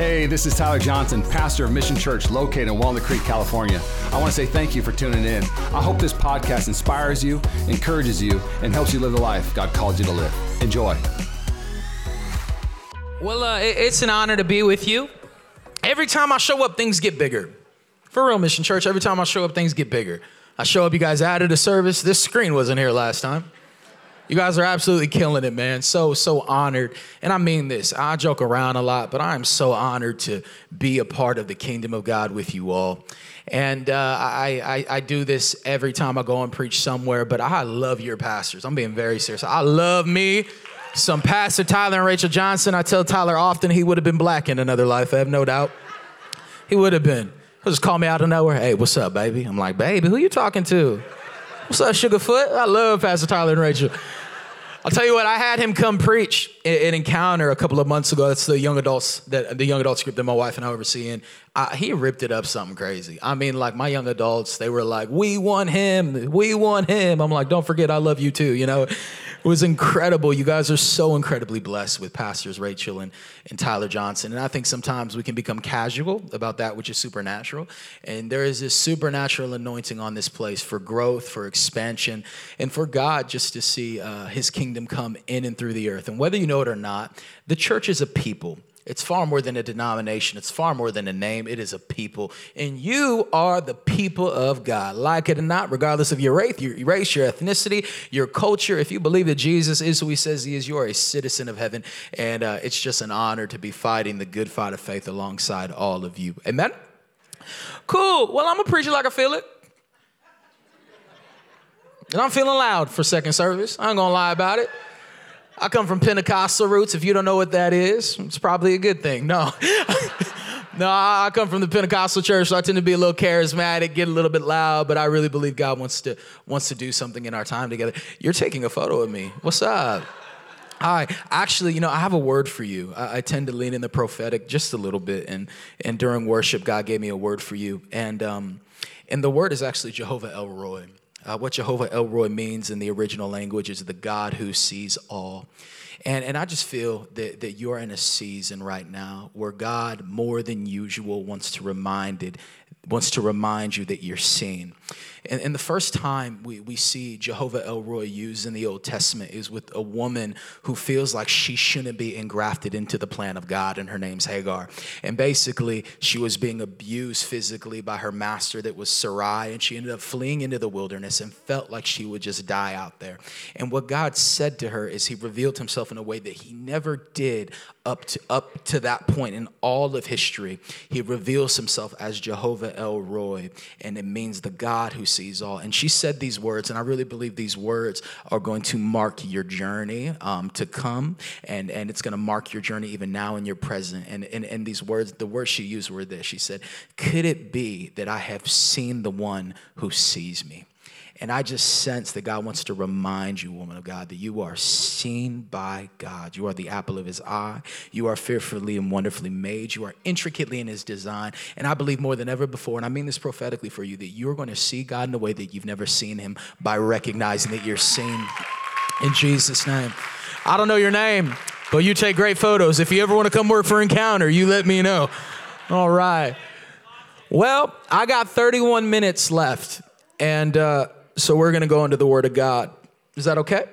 Hey, this is Tyler Johnson, pastor of Mission Church located in Walnut Creek, California. I want to say thank you for tuning in. I hope this podcast inspires you, encourages you, and helps you live the life God called you to live. Enjoy. Well, uh, it's an honor to be with you. Every time I show up, things get bigger. For real, Mission Church, every time I show up, things get bigger. I show up, you guys added a service. This screen wasn't here last time. You guys are absolutely killing it, man. So, so honored. And I mean this. I joke around a lot, but I am so honored to be a part of the kingdom of God with you all. And uh, I, I, I do this every time I go and preach somewhere, but I love your pastors. I'm being very serious. I love me some Pastor Tyler and Rachel Johnson. I tell Tyler often he would have been black in another life, I have no doubt. He would have been. He'll just call me out of nowhere. Hey, what's up, baby? I'm like, baby, who you talking to? What's up, Sugarfoot? I love Pastor Tyler and Rachel. I'll tell you what, I had him come preach an encounter a couple of months ago. That's the young adults, that the young adults group that my wife and I oversee. And I, he ripped it up something crazy. I mean, like my young adults, they were like, "We want him, we want him." I'm like, "Don't forget, I love you too." You know, it was incredible. You guys are so incredibly blessed with pastors Rachel and, and Tyler Johnson. And I think sometimes we can become casual about that which is supernatural. And there is this supernatural anointing on this place for growth, for expansion, and for God just to see uh, his kingdom come in and through the earth. And whether you know it or not, the church is a people. It's far more than a denomination. It's far more than a name. It is a people. And you are the people of God. Like it or not, regardless of your race, your race, your ethnicity, your culture, if you believe that Jesus is who he says he is, you are a citizen of heaven. And uh, it's just an honor to be fighting the good fight of faith alongside all of you. Amen? Cool. Well, I'm going to preach it like I feel it. And I'm feeling loud for second service. I ain't going to lie about it. I come from Pentecostal roots. If you don't know what that is, it's probably a good thing. No. no, I come from the Pentecostal church, so I tend to be a little charismatic, get a little bit loud, but I really believe God wants to wants to do something in our time together. You're taking a photo of me. What's up? Hi. Actually, you know, I have a word for you. I, I, tend to lean in the prophetic just a little bit, and and during worship, God gave me a word for you, and um, and the word is actually Jehovah El Roi. Uh, what Jehovah El Roi means in the original language is the God who sees all. And, and I just feel that, that you're in a season right now where God, more than usual, wants to remind it, wants to remind you that you're seen. And, and, the first time we, we see Jehovah El Roi used in the Old Testament is with a woman who feels like she shouldn't be engrafted into the plan of God, and her name's Hagar. And basically, she was being abused physically by her master that was Sarai, and she ended up fleeing into the wilderness and felt like she would just die out there. And what God said to her is He revealed Himself in a way that He never did up to, up to that point in all of history. He reveals Himself as Jehovah El Roi, and it means the God who sees all. And she said these words, and I really believe these words are going to mark your journey um, to come, and, and it's going to mark your journey even now in your present. And, and, and these words, the words she used were this She said, Could it be that I have seen the one who sees me? And I just sense that God wants to remind you, woman of God, that you are seen by God. You are the apple of his eye. You are fearfully and wonderfully made. You are intricately in his design. And I believe more than ever before, and I mean this prophetically for you, that you're going to see God in a way that you've never seen him by recognizing that you're seen in Jesus' name. I don't know your name, but you take great photos. If you ever want to come work for Encounter, you let me know. All right. Well, I got 31 minutes left. And, uh, so we're going to go into the Word of God. Is that okay?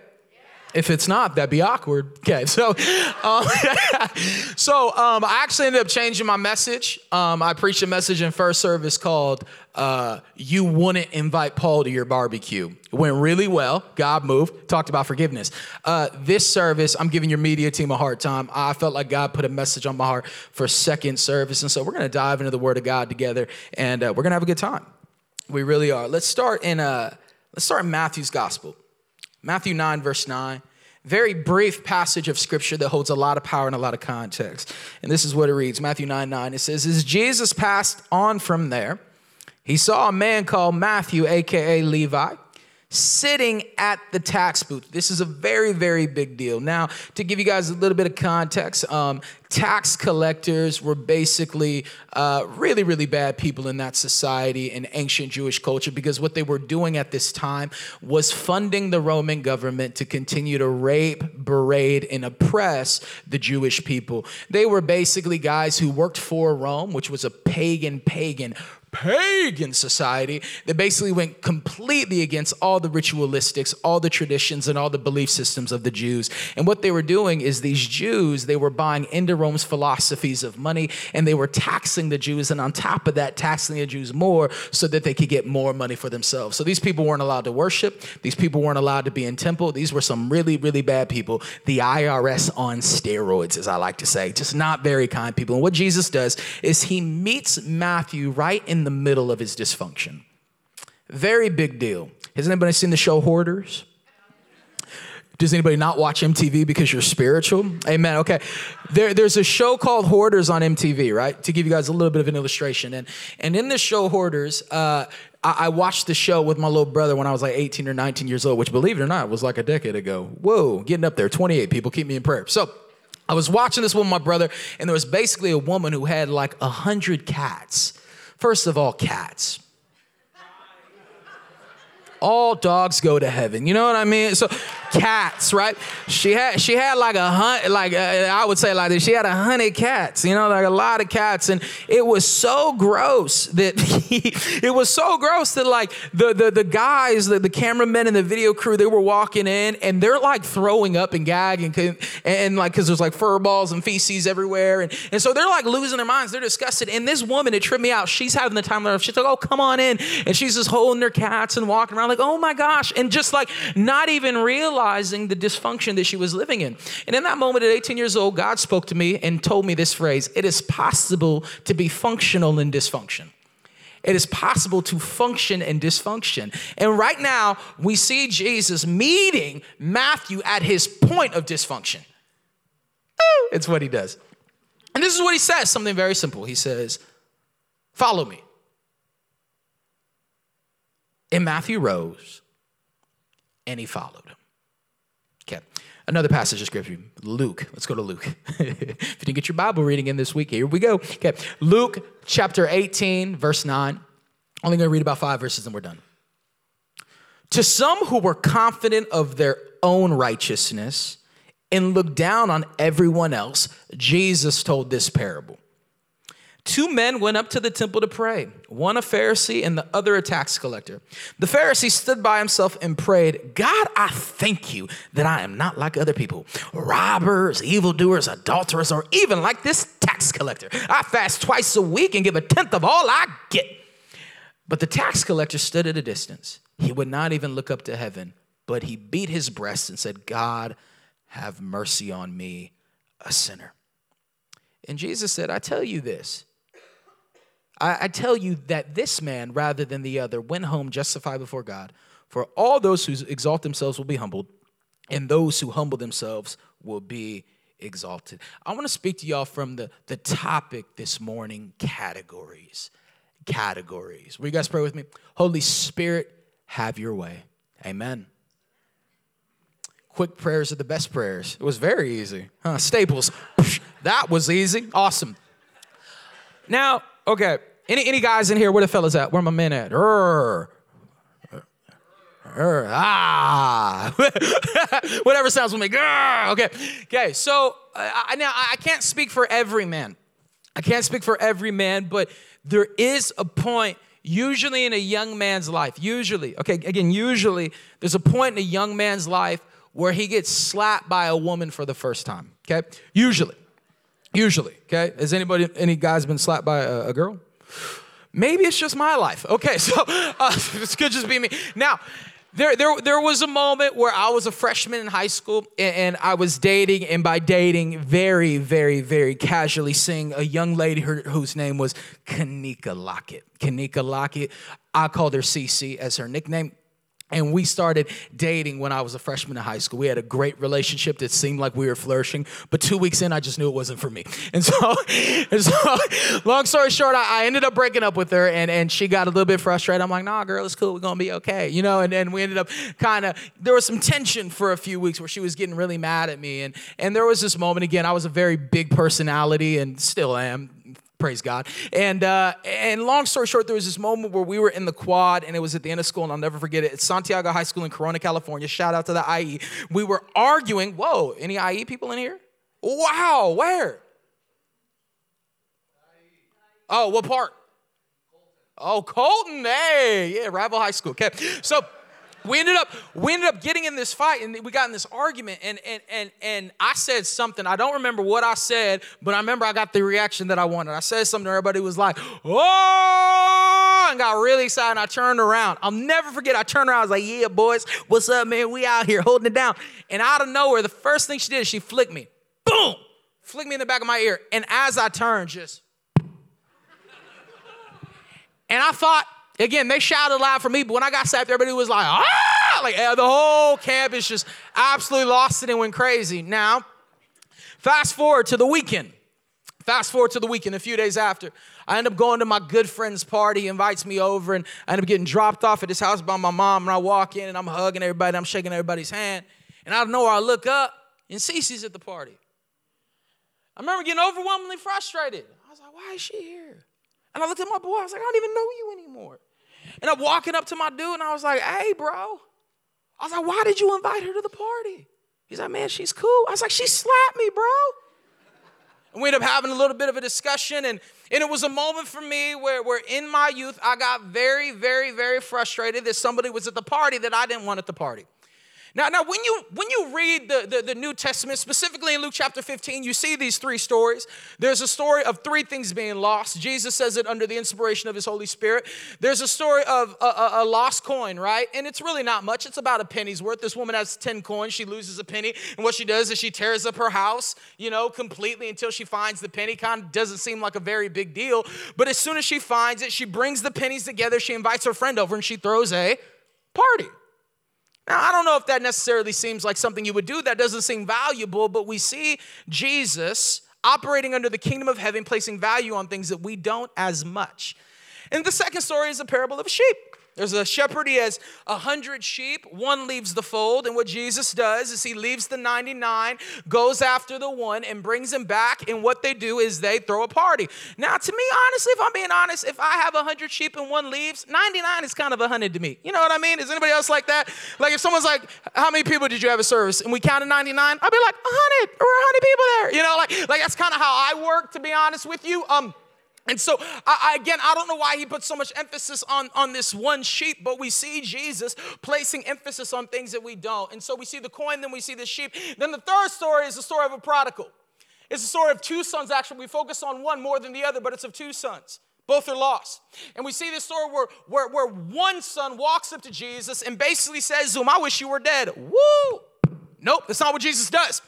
If it's not, that'd be awkward. Okay, so um, so um, I actually ended up changing my message. Um, I preached a message in first service called uh, "You Wouldn't Invite Paul to Your Barbecue." It went really well. God moved. Talked about forgiveness. Uh, this service, I'm giving your media team a hard time. I felt like God put a message on my heart for second service, and so we're gonna dive into the Word of God together, and uh, we're gonna have a good time. We really are. Let's start in a uh, Let's start in Matthew's gospel. Matthew 9, verse 9. Very brief passage of scripture that holds a lot of power and a lot of context. And this is what it reads Matthew 9, 9. It says, As Jesus passed on from there, he saw a man called Matthew, aka Levi, sitting at the tax booth. This is a very, very big deal. Now, to give you guys a little bit of context, um, tax collectors were basically uh, really, really bad people in that society in ancient Jewish culture because what they were doing at this time was funding the Roman government to continue to rape, berate, and oppress the Jewish people. They were basically guys who worked for Rome, which was a pagan, pagan, pagan society that basically went completely against all the ritualistics, all the traditions, and all the belief systems of the Jews. And what they were doing is these Jews, they were buying into Rome's philosophies of money and they were taxing the Jews, and on top of that, taxing the Jews more so that they could get more money for themselves. So these people weren't allowed to worship, these people weren't allowed to be in temple. These were some really, really bad people. The IRS on steroids, as I like to say, just not very kind people. And what Jesus does is he meets Matthew right in the middle of his dysfunction. Very big deal. Has anybody seen the show Hoarders? Does anybody not watch MTV because you're spiritual? Amen. Okay. There, there's a show called Hoarders on MTV, right? To give you guys a little bit of an illustration. And, and in this show, Hoarders, uh, I, I watched the show with my little brother when I was like 18 or 19 years old, which, believe it or not, was like a decade ago. Whoa, getting up there. 28 people. Keep me in prayer. So, I was watching this with my brother, and there was basically a woman who had like a hundred cats. First of all, cats all dogs go to heaven. You know what I mean? So cats, right? She had she had like a hunt, like uh, I would say like this. She had a hundred cats. You know, like a lot of cats, and it was so gross that it was so gross that like the the the guys, the, the cameramen and the video crew, they were walking in and they're like throwing up and gagging and, and like because there's like fur balls and feces everywhere, and and so they're like losing their minds. They're disgusted. And this woman, it tripped me out. She's having the time of her life. She's like, "Oh, come on in," and she's just holding her cats and walking around like, "Oh my gosh," and just like not even realizing the dysfunction that she was living in. And in that moment at 18 years old, God spoke to me and told me this phrase It is possible to be functional in dysfunction. It is possible to function in dysfunction. And right now, we see Jesus meeting Matthew at his point of dysfunction. It's what he does. And this is what he says something very simple. He says, Follow me. And Matthew rose and he followed him. Okay. Another passage of scripture, Luke. Let's go to Luke. if you didn't get your Bible reading in this week, here we go. Okay. Luke chapter 18, verse 9. Only going to read about five verses and we're done. To some who were confident of their own righteousness and looked down on everyone else, Jesus told this parable. Two men went up to the temple to pray, one a Pharisee and the other a tax collector. The Pharisee stood by himself and prayed, God, I thank you that I am not like other people, robbers, evildoers, adulterers, or even like this tax collector. I fast twice a week and give a tenth of all I get. But the tax collector stood at a distance. He would not even look up to heaven, but he beat his breast and said, God, have mercy on me, a sinner. And Jesus said, I tell you this I, I tell you that this man, rather than the other, went home justified before God. For all those who exalt themselves will be humbled, and those who humble themselves will be exalted. I want to speak to y'all from the, the topic this morning categories. Categories. Will you guys pray with me? Holy Spirit, have your way. Amen. Quick prayers are the best prayers. It was very easy. Huh? Staples. That was easy. Awesome. Now, Okay. Any any guys in here? Where the fellas at? Where my men at? Urgh. Urgh. Ah. Whatever sounds with me. Grr. Okay. Okay. So I, now I can't speak for every man. I can't speak for every man, but there is a point usually in a young man's life, usually, okay, again, usually there's a point in a young man's life where he gets slapped by a woman for the first time, okay? Usually. Usually, okay? Has anybody, any guys been slapped by a, a girl? Maybe it's just my life. Okay, so uh, this could just be me. Now, there, there, there was a moment where I was a freshman in high school and, and, I was dating, and by dating, very, very, very casually seeing a young lady her, whose name was Kanika Lockett. Kanika Lockett. I called her CC as her nickname. And we started dating when I was a freshman in high school. We had a great relationship that seemed like we were flourishing, but two weeks in, I just knew it wasn't for me. And so, and so long story short, I, I, ended up breaking up with her, and, and she got a little bit frustrated. I'm like, nah, girl, it's cool. We're gonna be okay, you know. And then we ended up kind of there was some tension for a few weeks where she was getting really mad at me, and and there was this moment again. I was a very big personality, and still am praise God. And uh, and long story short, there was this moment where we were in the quad, and it was at the end of school, and I'll never forget it. It's Santiago High School in Corona, California. Shout out to the IE. We were arguing. Whoa, any IE people in here? Wow, where? Oh, what part? Oh, Colton. Hey, yeah, rival high school. Okay, so we ended up we ended up getting in this fight and we got in this argument and and and and I said something. I don't remember what I said, but I remember I got the reaction that I wanted. I said something everybody was like, "Oh!" and got really excited. And I turned around. I'll never forget. I turned around. I was like, "Yeah, boys, what's up, man? We out here holding it down." And out of nowhere, the first thing she did, she flicked me. Boom! Flicked me in the back of my ear. And as I turned, just and I thought Again, they shouted loud for me, but when I got slapped, everybody was like, ah! Like the whole campus just absolutely lost it and went crazy. Now, fast forward to the weekend. Fast forward to the weekend, a few days after. I end up going to my good friend's party. He invites me over, and I end up getting dropped off at his house by my mom. And I walk in, and I'm hugging everybody, I'm shaking everybody's hand. And out of nowhere, I look up, and Cece's at the party. I remember getting overwhelmingly frustrated. I was like, why is she here? And I looked at my boy, I was like, I don't even know you anymore. And I'm walking up to my dude and I was like, hey, bro. I was like, why did you invite her to the party? He's like, man, she's cool. I was like, she slapped me, bro. And we ended up having a little bit of a discussion, and, and it was a moment for me where, where in my youth, I got very, very, very frustrated that somebody was at the party that I didn't want at the party. Now, now when you when you read the, the, the, New Testament, specifically in Luke chapter 15, you see these three stories. There's a story of three things being lost. Jesus says it under the inspiration of his Holy Spirit. There's a story of a, a, a lost coin, right? And it's really not much. It's about a penny's worth. This woman has 10 coins. She loses a penny. And what she does is she tears up her house, you know, completely until she finds the penny. Kind of doesn't seem like a very big deal. But as soon as she finds it, she brings the pennies together. She invites her friend over and she throws a party. Now, I don't know if that necessarily seems like something you would do. That doesn't seem valuable, but we see Jesus operating under the kingdom of heaven, placing value on things that we don't as much. And the second story is a parable of a sheep. There's a shepherd, he has a hundred sheep, one leaves the fold, and what Jesus does is he leaves the 99, goes after the one, and brings him back. And what they do is they throw a party. Now, to me, honestly, if I'm being honest, if I have a hundred sheep and one leaves, 99 is kind of a hundred to me. You know what I mean? Is anybody else like that? Like if someone's like, How many people did you have a service? And we counted 99, I'd be like, a 100 or 100 people there. You know, like, like that's kind of how I work, to be honest with you. Um, and so, I, again, I don't know why he put so much emphasis on, on this one sheep, but we see Jesus placing emphasis on things that we don't. And so we see the coin, then we see the sheep. Then the third story is the story of a prodigal. It's the story of two sons, actually. We focus on one more than the other, but it's of two sons. Both are lost. And we see this story where, where, where one son walks up to Jesus and basically says him, I wish you were dead. Woo! Nope, that's not what Jesus does.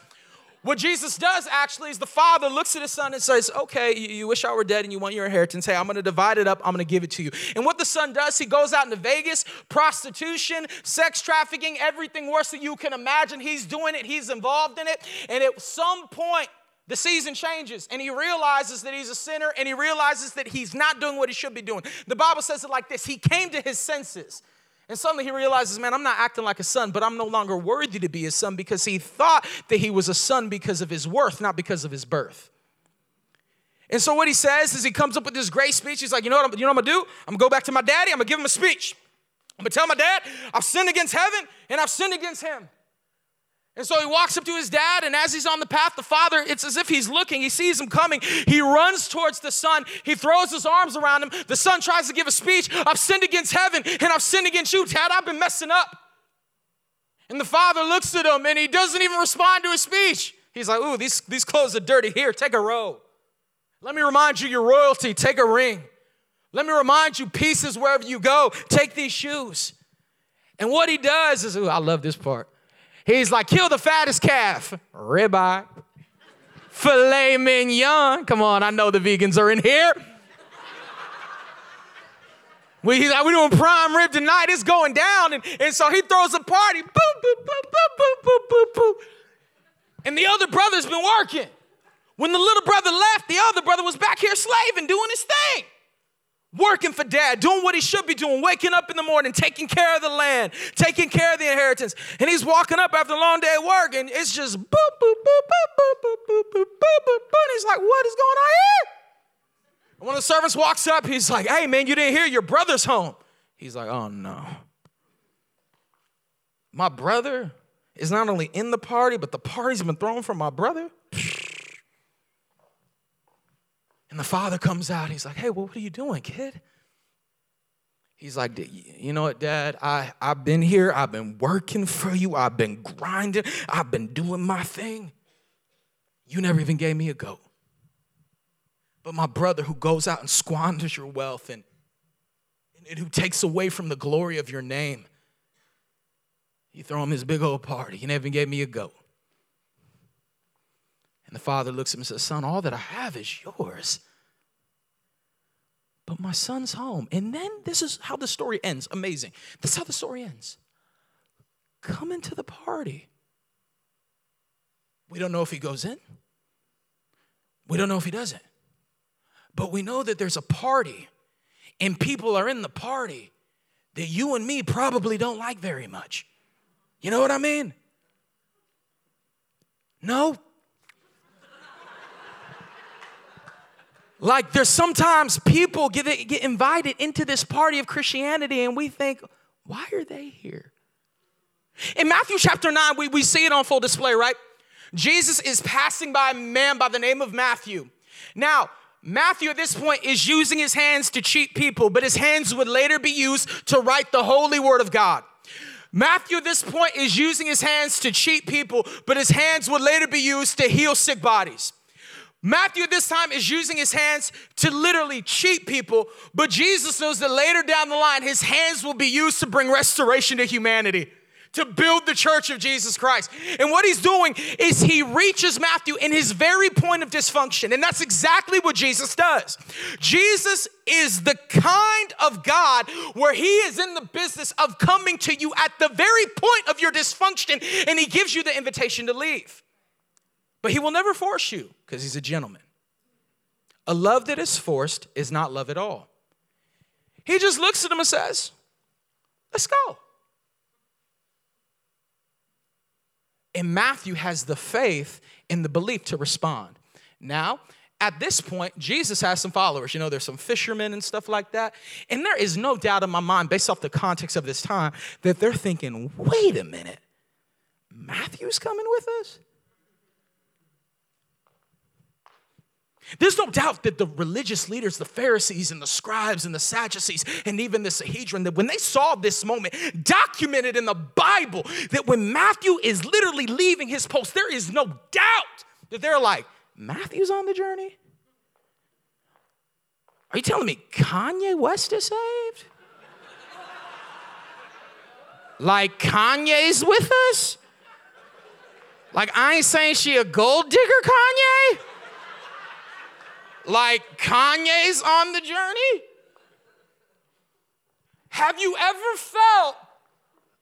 What Jesus does actually is the father looks at his son and says, Okay, you, wish I were dead and you want your inheritance. Hey, I'm gonna divide it up, I'm gonna give it to you. And what the son does, he goes out into Vegas, prostitution, sex trafficking, everything worse that you can imagine. He's doing it, he's involved in it. And at some point, the season changes and he realizes that he's a sinner and he realizes that he's not doing what he should be doing. The Bible says it like this He came to his senses. And suddenly he realizes, man, I'm not acting like a son, but I'm no longer worthy to be a son because he thought that he was a son because of his worth, not because of his birth. And so what he says is he comes up with this great speech. He's like, you know what I'm, you know what I'm gonna do? I'm gonna go back to my daddy. I'm gonna give him a speech. I'm gonna tell my dad I've sinned against heaven and I've sinned against him. And so he walks up to his dad, and as he's on the path, the father, it's as if he's looking. He sees him coming. He runs towards the son. He throws his arms around him. The son tries to give a speech. I've sinned against heaven, and I've sinned against you, Dad. I've been messing up. And the father looks at him, and he doesn't even respond to his speech. He's like, Ooh, these, these clothes are dirty. Here, take a robe. Let me remind you your royalty. Take a ring. Let me remind you pieces wherever you go. Take these shoes. And what he does is, ooh, I love this part. He's like, kill the fattest calf, ribeye, filet mignon. Come on, I know the vegans are in here. We, he's like, we doing prime rib tonight. It's going down. And, and so he throws a party. Boop, boop, boop, boop, boop, boop, boop. And the other brother's been working. When the little brother left, the other brother was back here slaving, doing his thing. Working for dad, doing what he should be doing, waking up in the morning, taking care of the land, taking care of the inheritance. And he's walking up after a long day of work, and it's just boop, boop, boop, boop, boop, boop, boop, boop, boop, boop. And he's like, what is going on here? And when the servants walks up, he's like, hey man, you didn't hear your brother's home. He's like, oh no. My brother is not only in the party, but the party's been thrown for my brother. And the father comes out. He's like, hey, well, what are you doing, kid? He's like, you know what, Dad? I, I've been here. I've been working for you. I've been grinding. I've been doing my thing. You never even gave me a goat. But my brother who goes out and squanders your wealth and, and who takes away from the glory of your name, you throw him his big old party. You never even gave me a goat. And the father looks at him and says, Son, all that I have is yours. But my son's home. And then this is how the story ends. Amazing. This is how the story ends. Come into the party. We don't know if he goes in. We don't know if he doesn't. But we know that there's a party, and people are in the party that you and me probably don't like very much. You know what I mean? No? Like there's sometimes people get, get invited into this party of Christianity and we think, why are they here? In Matthew chapter 9, we, we see it on full display, right? Jesus is passing by a man by the name of Matthew. Now, Matthew at this point is using his hands to cheat people, but his hands would later be used to write the holy word of God. Matthew at this point is using his hands to cheat people, but his hands would later be used to heal sick bodies. Matthew this time is using his hands to literally cheat people, but Jesus knows that later down the line, his hands will be used to bring restoration to humanity, to build the church of Jesus Christ. And what he's doing is he reaches Matthew in his very point of dysfunction. And that's exactly what Jesus does. Jesus is the kind of God where he is in the business of coming to you at the very point of your dysfunction, and he gives you the invitation to leave. But he will never force you because he's a gentleman. A love that is forced is not love at all. He just looks at him and says, Let's go. And Matthew has the faith and the belief to respond. Now, at this point, Jesus has some followers. You know, there's some fishermen and stuff like that. And there is no doubt in my mind, based off the context of this time, that they're thinking, wait a minute, Matthew's coming with us? There's no doubt that the religious leaders, the Pharisees and the scribes and the Sadducees, and even the Sanhedrin, that when they saw this moment documented in the Bible, that when Matthew is literally leaving his post, there is no doubt that they're like, Matthew's on the journey? Are you telling me Kanye West is saved? like Kanye's with us? Like I ain't saying she a gold digger, Kanye? Like Kanye's on the journey? Have you ever felt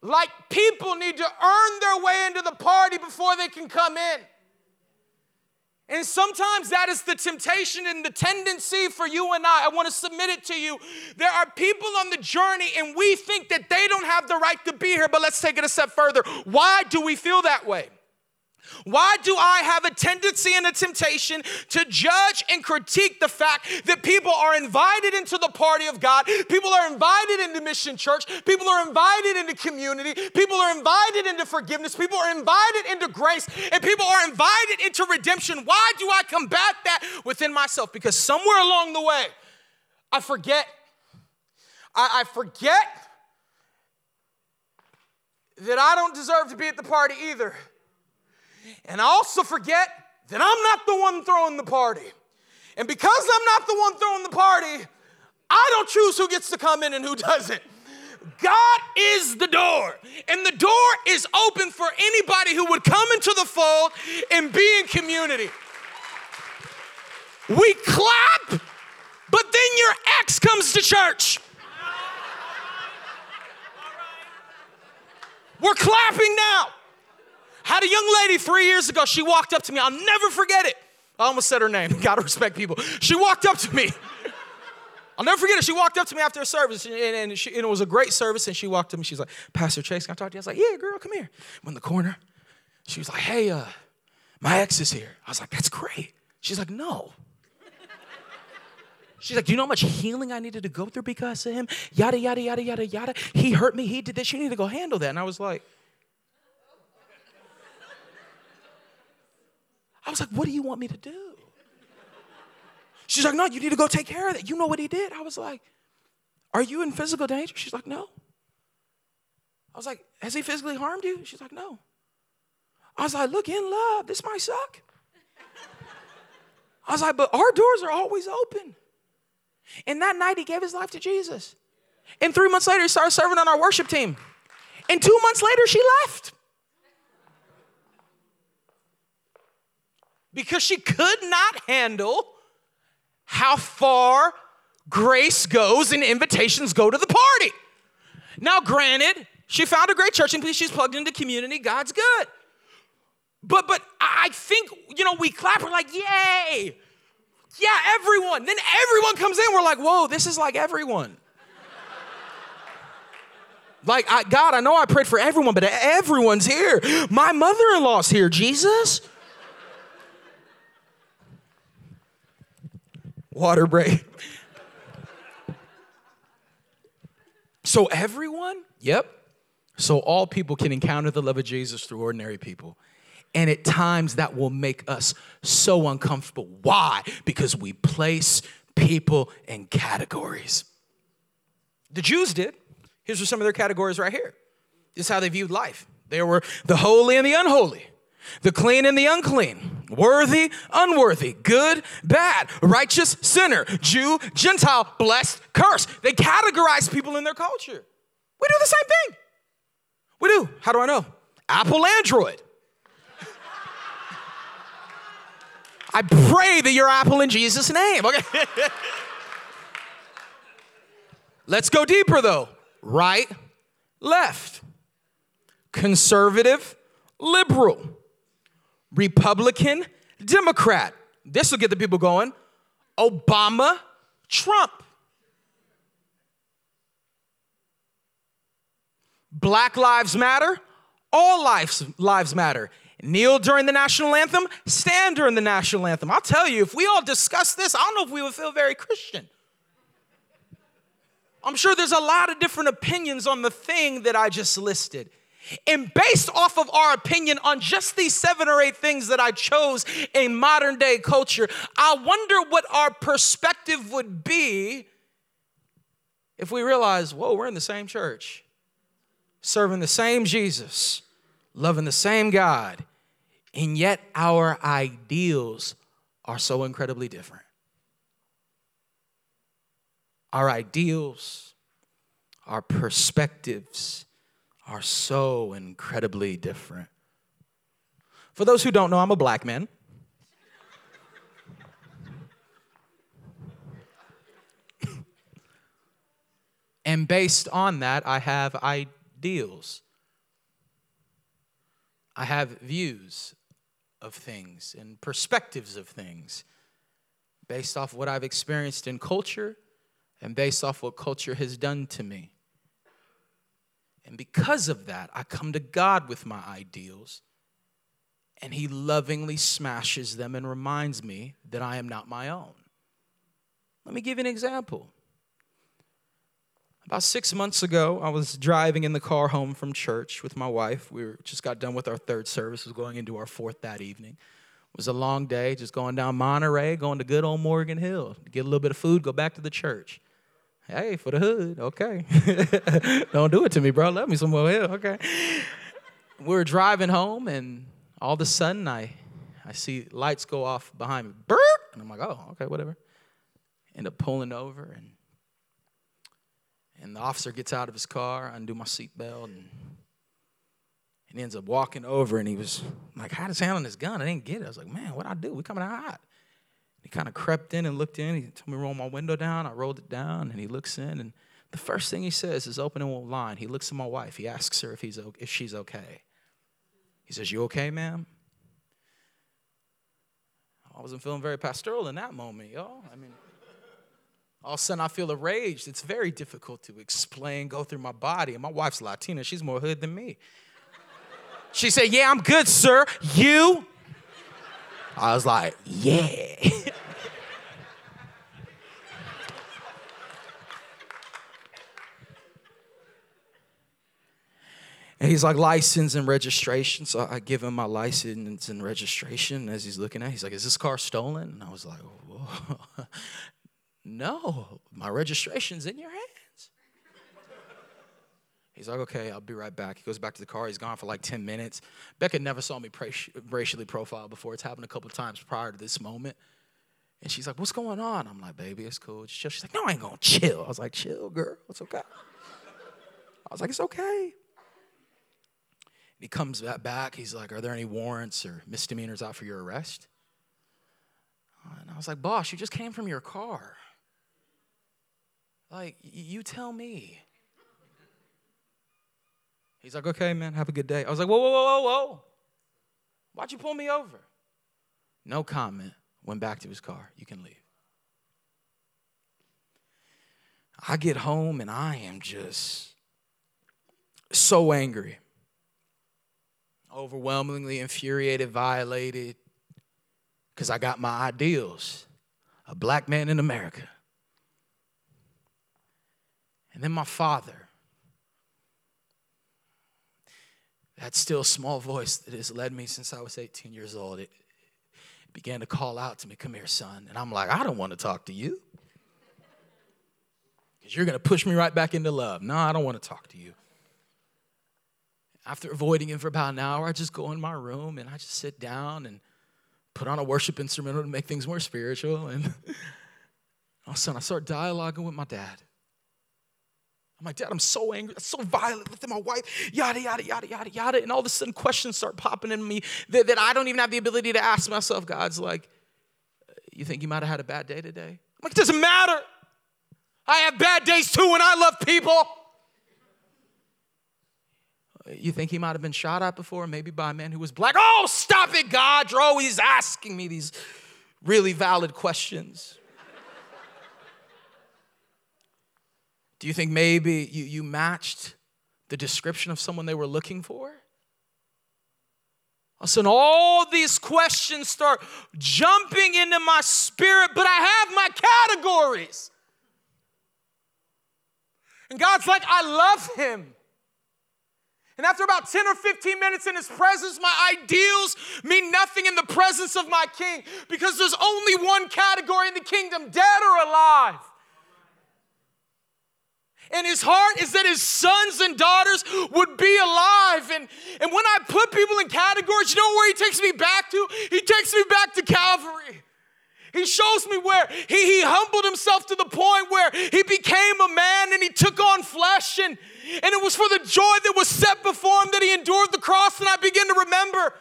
like people need to earn their way into the party before they can come in? And sometimes that is the temptation and the tendency for you and I. I want to submit it to you. There are people on the journey, and we think that they don't have the right to be here, but let's take it a step further. Why do we feel that way? Why do I have a tendency and a temptation to judge and critique the fact that people are invited into the party of God? People are invited into Mission Church. People are invited into community. People are invited into forgiveness. People are invited into grace. And people are invited into redemption. Why do I combat that within myself? Because somewhere along the way, I forget. I, I forget that I don't deserve to be at the party either. And I also forget that I'm not the one throwing the party. And because I'm not the one throwing the party, I don't choose who gets to come in and who doesn't. God is the door, and the door is open for anybody who would come into the fold and be in community. We clap, but then your ex comes to church. We're clapping now. Had a young lady three years ago, she walked up to me. I'll never forget it. I almost said her name. Gotta respect people. She walked up to me. I'll never forget it. She walked up to me after a service, and, and, she, and, it was a great service. And she walked to me. She's like, Pastor Chase, can I talk to you? I was like, Yeah, girl, come here. I'm in the corner. She was like, Hey, uh, my ex is here. I was like, That's great. She's like, No. She's like, Do you know how much healing I needed to go through because of him? Yada, yada, yada, yada, yada. He hurt me. He did this. You need to go handle that. And I was like, I was like, What do you want me to do? She's like, No, you need to go take care of that. You know what he did. I was like, Are you in physical danger? She's like, No. I was like, Has he physically harmed you? She's like, No. I was like, Look, in love, this might suck. I was like, But our doors are always open. And that night, he gave his life to Jesus. And three months later, he started serving on our worship team. And two months later, she left. Because she could not handle how far grace goes and invitations go to the party. Now, granted, she found a great church and she's plugged into community. God's good. But but I think, you know, we clap, we're like, yay. Yeah, everyone. Then everyone comes in, we're like, whoa, this is like everyone. like, I, God, I know I prayed for everyone, but everyone's here. My mother in law's here, Jesus. Water break. so, everyone? Yep. So, all people can encounter the love of Jesus through ordinary people. And at times that will make us so uncomfortable. Why? Because we place people in categories. The Jews did. Here's some of their categories right here. This is how they viewed life. There were the holy and the unholy, the clean and the unclean, worthy, unworthy, good, bad, righteous, sinner, Jew, Gentile, blessed, cursed. They categorize people in their culture. We do the same thing. We do. How do I know? Apple, Android. I pray that you're Apple in Jesus' name. Okay. Let's go deeper though. Right, left, conservative, liberal, Republican, Democrat. This will get the people going. Obama, Trump. Black Lives Matter, all lives, lives matter. Kneel during the national anthem, stand during the national anthem. I'll tell you, if we all discuss this, I don't know if we would feel very Christian. I'm sure there's a lot of different opinions on the thing that I just listed. And based off of our opinion on just these seven or eight things that I chose in modern day culture, I wonder what our perspective would be if we realize, whoa, we're in the same church, serving the same Jesus, loving the same God, and yet our ideals are so incredibly different. Our ideals, our perspectives are so incredibly different. For those who don't know, I'm a black man. and based on that, I have ideals. I have views of things and perspectives of things based off what I've experienced in culture and based off what culture has done to me. And because of that, I come to God with my ideals, and He lovingly smashes them and reminds me that I am not my own. Let me give you an example. About six months ago, I was driving in the car home from church with my wife. We were, just got done with our third service, was going into our fourth that evening. It was a long day, just going down Monterey, going to good old Morgan Hill, get a little bit of food, go back to the church. Hey, for the hood, okay. Don't do it to me, bro. Let me some more okay. we are driving home, and all of a sudden, I, I see lights go off behind me. Burp! And I'm like, oh, okay, whatever. End up pulling over, and and the officer gets out of his car, undo my seatbelt, and, and ends up walking over and he was like, had his hand on his gun. I didn't get it. I was like, man, what'd I do? We coming out hot. He kind of crept in and looked in. He told me to roll my window down. I rolled it down and he looks in and The first thing he says is opening a line. He looks at my wife. He asks her if, he's, if she's okay. He says, You okay, ma'am? I wasn't feeling very pastoral in that moment, y'all. I mean, all of a sudden I feel a rage. It's very difficult to explain, go through my body. And my wife's Latina, she's more hood than me. She said, Yeah, I'm good, sir. You? I was like, Yeah. And he's like, license and registration. So I give him my license and registration. As he's looking at, it, he's like, is this car stolen? And I was like, no, my registration's in your. He's like, okay, I'll be right back. He goes back to the car. He's gone for like 10 minutes. Becca never saw me racially profiled before. It's happened a couple times prior to this moment. And she's like, what's going on? I'm like, baby, it's cool. Chill. She's like, no, I ain't gonna chill. I was like, chill, girl. It's okay. I was like, it's okay. And He comes back. He's like, Are there any warrants or misdemeanors out for your arrest? And I was like, Boss, you just came from your car. Like, you tell me. He's like, Okay, man, have a good day. I was like, Whoa, whoa, whoa, whoa, whoa. Why'd you pull me over? No comment. Went back to his car. You can leave. I get home and I am just so angry overwhelmingly infuriated, violated, because I got my ideals. A black man in America. And then my father. That still small voice that has led me since I was 18 years old, it began to call out to me, Come here, son. And I'm like, I don't want to talk to you. Because you're going to push me right back into love. No, I don't want to talk to you. After avoiding him for about an hour, I just go in my room and I just sit down and put on a worship instrumental to make things more spiritual. And all of a sudden, I start dialoguing with my dad. I'm like, Dad, I'm so angry, I'm so violent with my wife, yada, yada, yada, yada, yada. And all of a sudden, questions start popping in me that, that I don't even have the ability to ask myself. God's like, You think you might have had a bad day today? I'm like, It doesn't matter. I have bad days too, and I love people. You think he might have been shot at before, maybe by a man who was black? Oh, stop it, God. You're always asking me these really valid questions. Do you think maybe you, you matched the description of someone they were looking for? So all these questions start jumping into my spirit, but I have my categories. And God's like, I love him. And after about 10 or 15 minutes in his presence, my ideals mean nothing in the presence of my king because there's only one category in the kingdom dead or alive. And his heart is that his sons and daughters would be alive. And, and when I put people in categories, you know where he takes me back to? He takes me back to Calvary. He shows me where he, he humbled himself to the point where he became a man and he took on flesh. And, and it was for the joy that was set before him that he endured the cross. And I begin to remember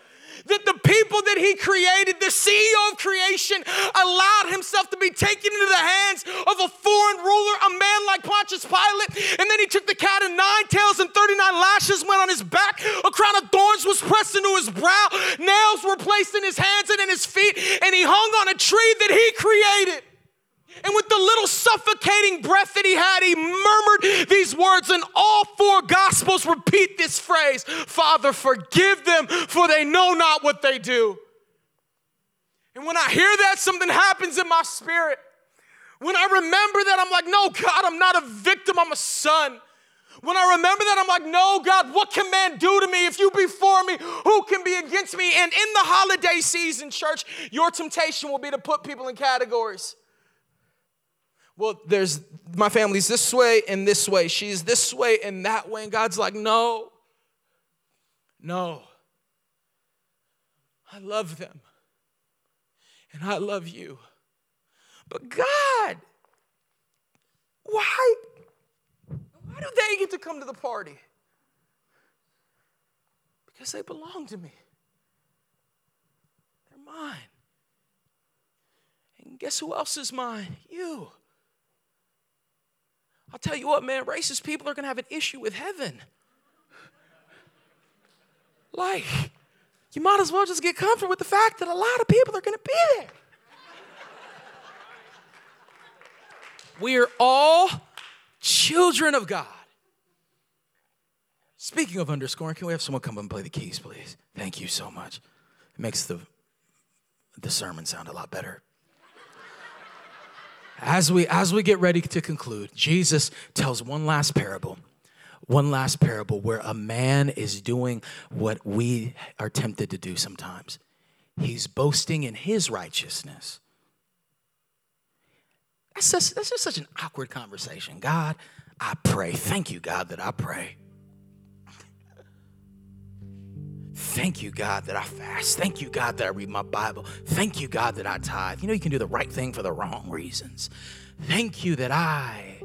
that the people that he created, the CEO of creation, allowed himself to be taken into the hands of a foreign ruler, a man like Pontius Pilate. And then he took the cat o' nine tails and 39 lashes, went on his back. A crown of thorns was pressed into his brow. Nails were placed in his hands and in his feet. And he hung on a tree that he created. And with the little suffocating breath that he had, he murmured these words, and all four gospels repeat this phrase Father, forgive them, for they know not what they do. And when I hear that, something happens in my spirit. When I remember that, I'm like, no, God, I'm not a victim, I'm a son. When I remember that, I'm like, no, God, what can man do to me? If you be for me, who can be against me? And in the holiday season, church, your temptation will be to put people in categories well, there's my family's this way and this way. She's this way and that way. And God's like, no, no. I love them and I love you. But God, why? Why do they get to come to the party? Because they belong to me. They're mine. And guess who else is mine? You. I'll tell you what, man, racist people are gonna have an issue with heaven. Like, you might as well just get comfortable with the fact that a lot of people are gonna be there. We are all children of God. Speaking of underscoring, can we have someone come and play the keys, please? Thank you so much. It makes the, the sermon sound a lot better. As we, as we get ready to conclude, Jesus tells one last parable, one last parable where a man is doing what we are tempted to do sometimes. He's boasting in his righteousness. That's just, that's just such an awkward conversation. God, I pray. Thank you, God, that I pray. Thank you, God, that I fast. Thank you, God, that I read my Bible. Thank you, God, that I tithe. You know, you can do the right thing for the wrong reasons. Thank you that I,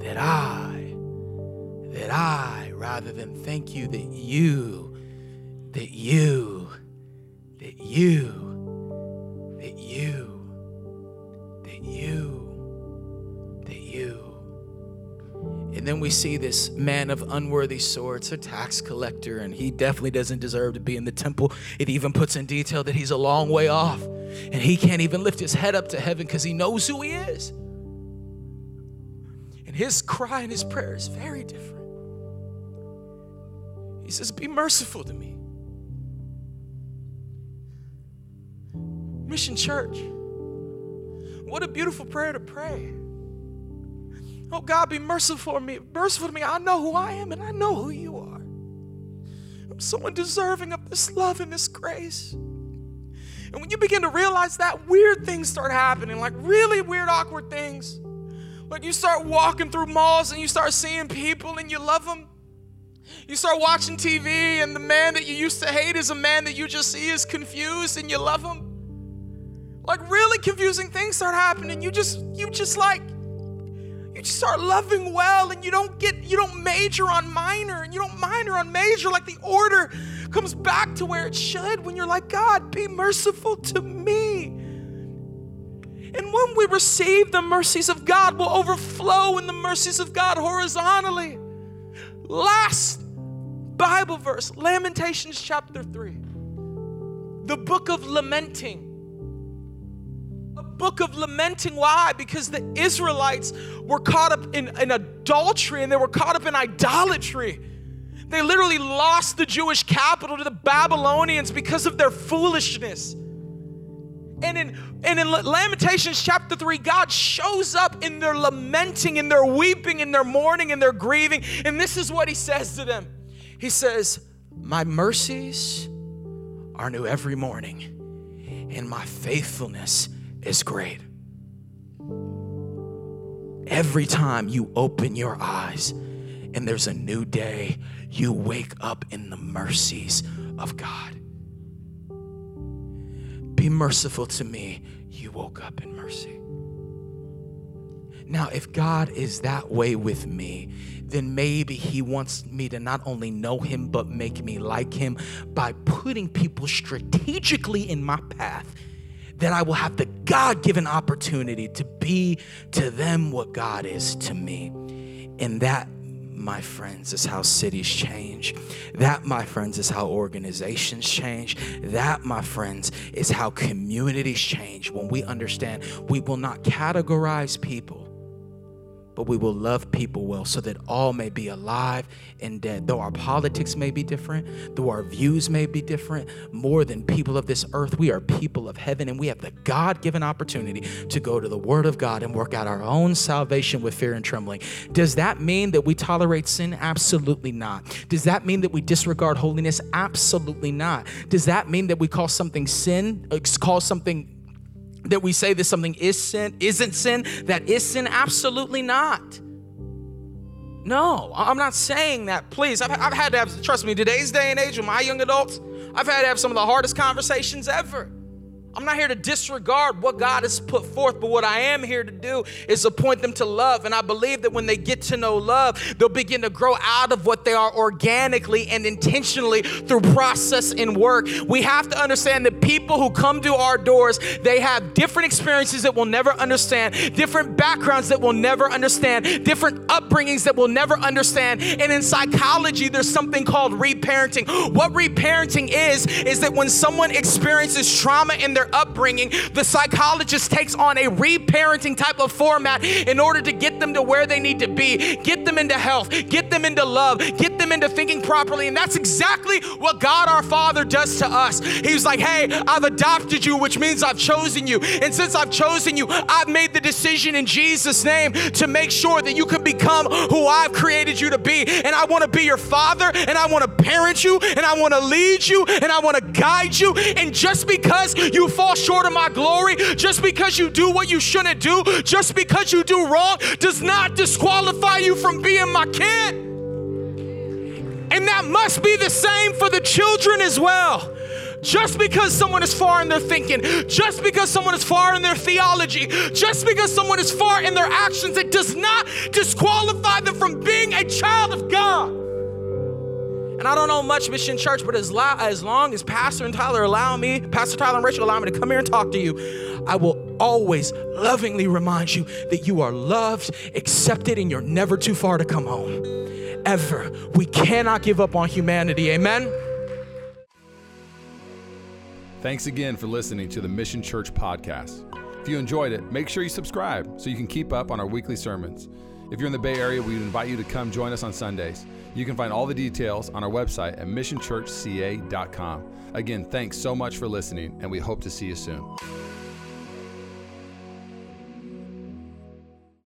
that I, that I, rather than thank you that you, that you, that you, we see this man of unworthy sorts, a tax collector, and he definitely doesn't deserve to be in the temple. It even puts in detail that he's a long way off, and he can't even lift his head up to heaven because he knows who he is. And his cry and his prayer is very different. He says, Be merciful to me. Mission Church, what a beautiful prayer to pray. Oh God, be merciful to me. Merciful to me. I know who I am and I know who you are. I'm so undeserving of this love and this grace. And when you begin to realize that, weird things start happening, like really weird, awkward things. Like you start walking through malls and you start seeing people and you love them. You start watching TV and the man that you used to hate is a man that you just see is confused and you love him. Like really confusing things start happening. You just you just like you just start loving well and you don't get you don't major on minor and you don't minor on major like the order comes back to where it should when you're like god be merciful to me. And when we receive the mercies of god will overflow in the mercies of god horizontally. Last bible verse lamentations chapter 3 the book of lamenting book of lamenting. Why? Because the Israelites were caught up in, in adultery and they were caught up in idolatry. They literally lost the Jewish capital to the Babylonians because of their foolishness. And in, and in Lamentations chapter 3, God shows up in their lamenting, in their weeping, in their mourning, in their grieving. And this is what he says to them He says, My mercies are new every morning, and my faithfulness is great. Every time you open your eyes and there's a new day, you wake up in the mercies of God. Be merciful to me. You woke up in mercy. Now, if God is that way with me, then maybe He wants me to not only know Him, but make me like Him by putting people strategically in my path that I will have the God given opportunity to be to them what God is to me. And that, my friends, is how cities change. That, my friends, is how organizations change. That, my friends, is how communities change when we understand we will not categorize people but we will love people well so that all may be alive and dead. Though our politics may be different, though our views may be different, more than people of this earth, we are people of heaven and we have the God given opportunity to go to the Word of God and work out our own salvation with fear and trembling. Does that mean that we tolerate sin? Absolutely not. Does that mean that we disregard holiness? Absolutely not. Does that mean that we call something sin, uh, call something that we say that something is sin, isn't sin, that is sin? Absolutely not. No, I'm not saying that. Please, I've, I've had to have, trust me, today's day and age with my young adults, I've had to have some of the hardest conversations ever. I'm not here to disregard what God has put forth, but what I am here to do is to point them to love. And I believe that when they get to know love, they'll begin to grow out of what they are organically and intentionally through process and work. We have to understand that people who come to our doors, they have different experiences that we'll never understand, different backgrounds that we'll never understand, different upbringings that we'll never understand. And in psychology, there's something called reparenting. What reparenting is, is that when someone experiences trauma in their upbringing, the psychologist takes on a reparenting type of format in order to get them to where they need to be, get them into health, get them into love, get them into thinking properly. And that's exactly what God our Father does to us. He's like, hey, I've adopted you, which means I've chosen you. And since I've chosen you, I've made the decision in Jesus' name to make sure that you can become who I've created you to be. And I want to be your father, and I want to parent you, and I want to lead you, and I want to guide you. And just because you fall short of my glory, just because you do what you shouldn't do, just because you do wrong, does not disqualify you from being my kid. And that must be the same for the children as well. Just because someone is far in their thinking, just because someone is far in their theology, just because someone is far in their actions, it does not disqualify them from being a child of God. And I don't know much Mission Church, but as, lo- as long as Pastor and Tyler allow me, Pastor Tyler and Rachel allow me to come here and talk to you, I will always lovingly remind you that you are loved, accepted, and you're never too far to come home. Ever. We cannot give up on humanity. Amen. Thanks again for listening to the Mission Church podcast. If you enjoyed it, make sure you subscribe so you can keep up on our weekly sermons. If you're in the Bay Area, we would invite you to come join us on Sundays. You can find all the details on our website at missionchurchca.com. Again, thanks so much for listening, and we hope to see you soon.